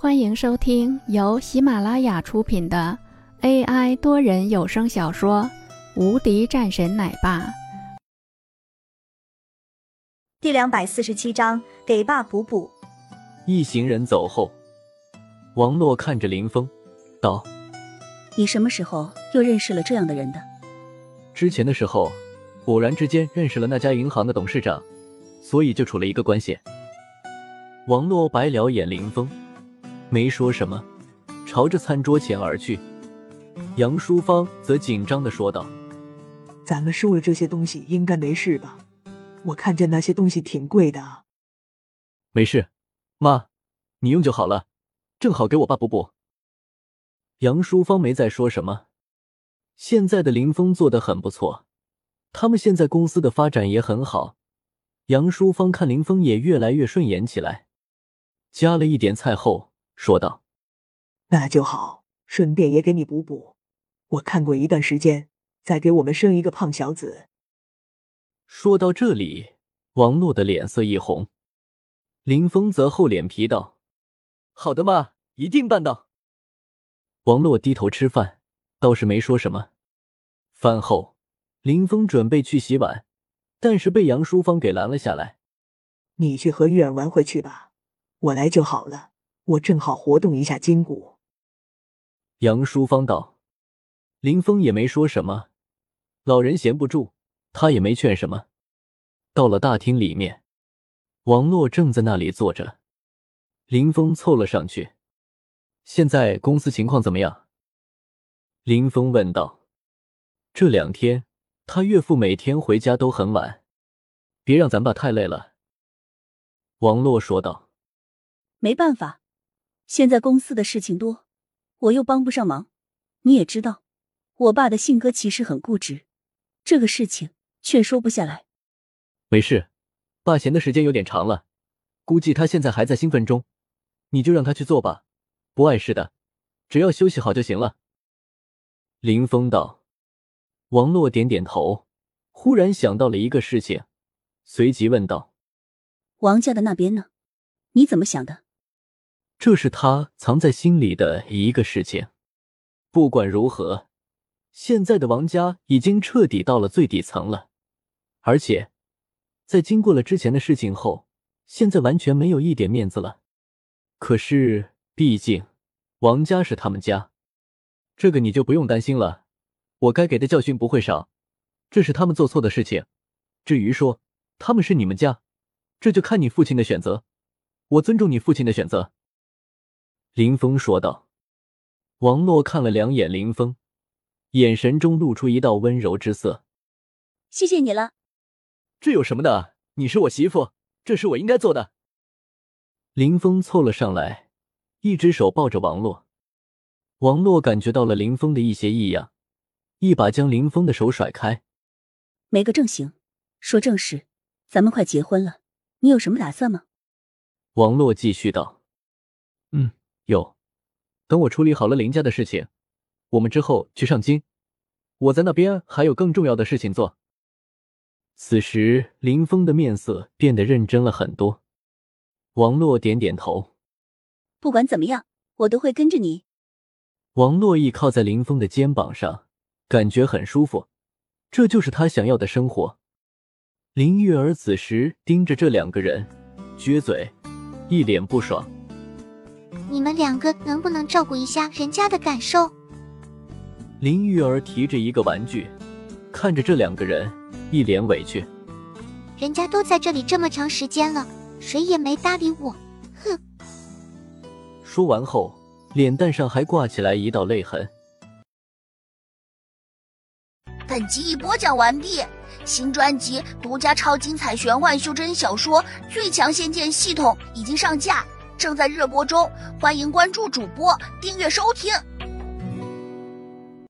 欢迎收听由喜马拉雅出品的 AI 多人有声小说《无敌战神奶爸》第两百四十七章，给爸补补。一行人走后，王洛看着林峰，道：“你什么时候又认识了这样的人的？之前的时候，偶然之间认识了那家银行的董事长，所以就处了一个关系。”王洛白了眼林峰。没说什么，朝着餐桌前而去。杨淑芳则紧张的说道：“咱们收了这些东西，应该没事吧？我看见那些东西挺贵的啊。”没事，妈，你用就好了，正好给我爸补补。杨淑芳没再说什么。现在的林峰做的很不错，他们现在公司的发展也很好。杨淑芳看林峰也越来越顺眼起来，加了一点菜后。说道：“那就好，顺便也给你补补。我看过一段时间，再给我们生一个胖小子。”说到这里，王洛的脸色一红，林峰则厚脸皮道：“好的嘛，一定办到。”王洛低头吃饭，倒是没说什么。饭后，林峰准备去洗碗，但是被杨淑芳给拦了下来：“你去和玉儿玩会去吧，我来就好了。”我正好活动一下筋骨。杨淑芳道：“林峰也没说什么，老人闲不住，他也没劝什么。”到了大厅里面，王洛正在那里坐着，林峰凑了上去：“现在公司情况怎么样？”林峰问道：“这两天他岳父每天回家都很晚，别让咱爸太累了。”王洛说道：“没办法。”现在公司的事情多，我又帮不上忙。你也知道，我爸的性格其实很固执，这个事情却说不下来。没事，爸闲的时间有点长了，估计他现在还在兴奋中，你就让他去做吧，不碍事的，只要休息好就行了。林峰道。王洛点点头，忽然想到了一个事情，随即问道：“王家的那边呢？你怎么想的？”这是他藏在心里的一个事情。不管如何，现在的王家已经彻底到了最底层了，而且在经过了之前的事情后，现在完全没有一点面子了。可是，毕竟王家是他们家，这个你就不用担心了。我该给的教训不会少，这是他们做错的事情。至于说他们是你们家，这就看你父亲的选择。我尊重你父亲的选择。林峰说道：“王洛看了两眼林峰，眼神中露出一道温柔之色。谢谢你了，这有什么的？你是我媳妇，这是我应该做的。”林峰凑了上来，一只手抱着王洛。王洛感觉到了林峰的一些异样，一把将林峰的手甩开。没个正形，说正事，咱们快结婚了，你有什么打算吗？王洛继续道：“嗯。”有，等我处理好了林家的事情，我们之后去上京。我在那边还有更重要的事情做。此时，林峰的面色变得认真了很多。王洛点点头，不管怎么样，我都会跟着你。王洛依靠在林峰的肩膀上，感觉很舒服，这就是他想要的生活。林月儿此时盯着这两个人，撅嘴，一脸不爽。你们两个能不能照顾一下人家的感受？林玉儿提着一个玩具，看着这两个人，一脸委屈。人家都在这里这么长时间了，谁也没搭理我，哼！说完后，脸蛋上还挂起来一道泪痕。本集已播讲完毕，新专辑独家超精彩玄幻修真小说《最强仙剑系统》已经上架。正在热播中，欢迎关注主播，订阅收听。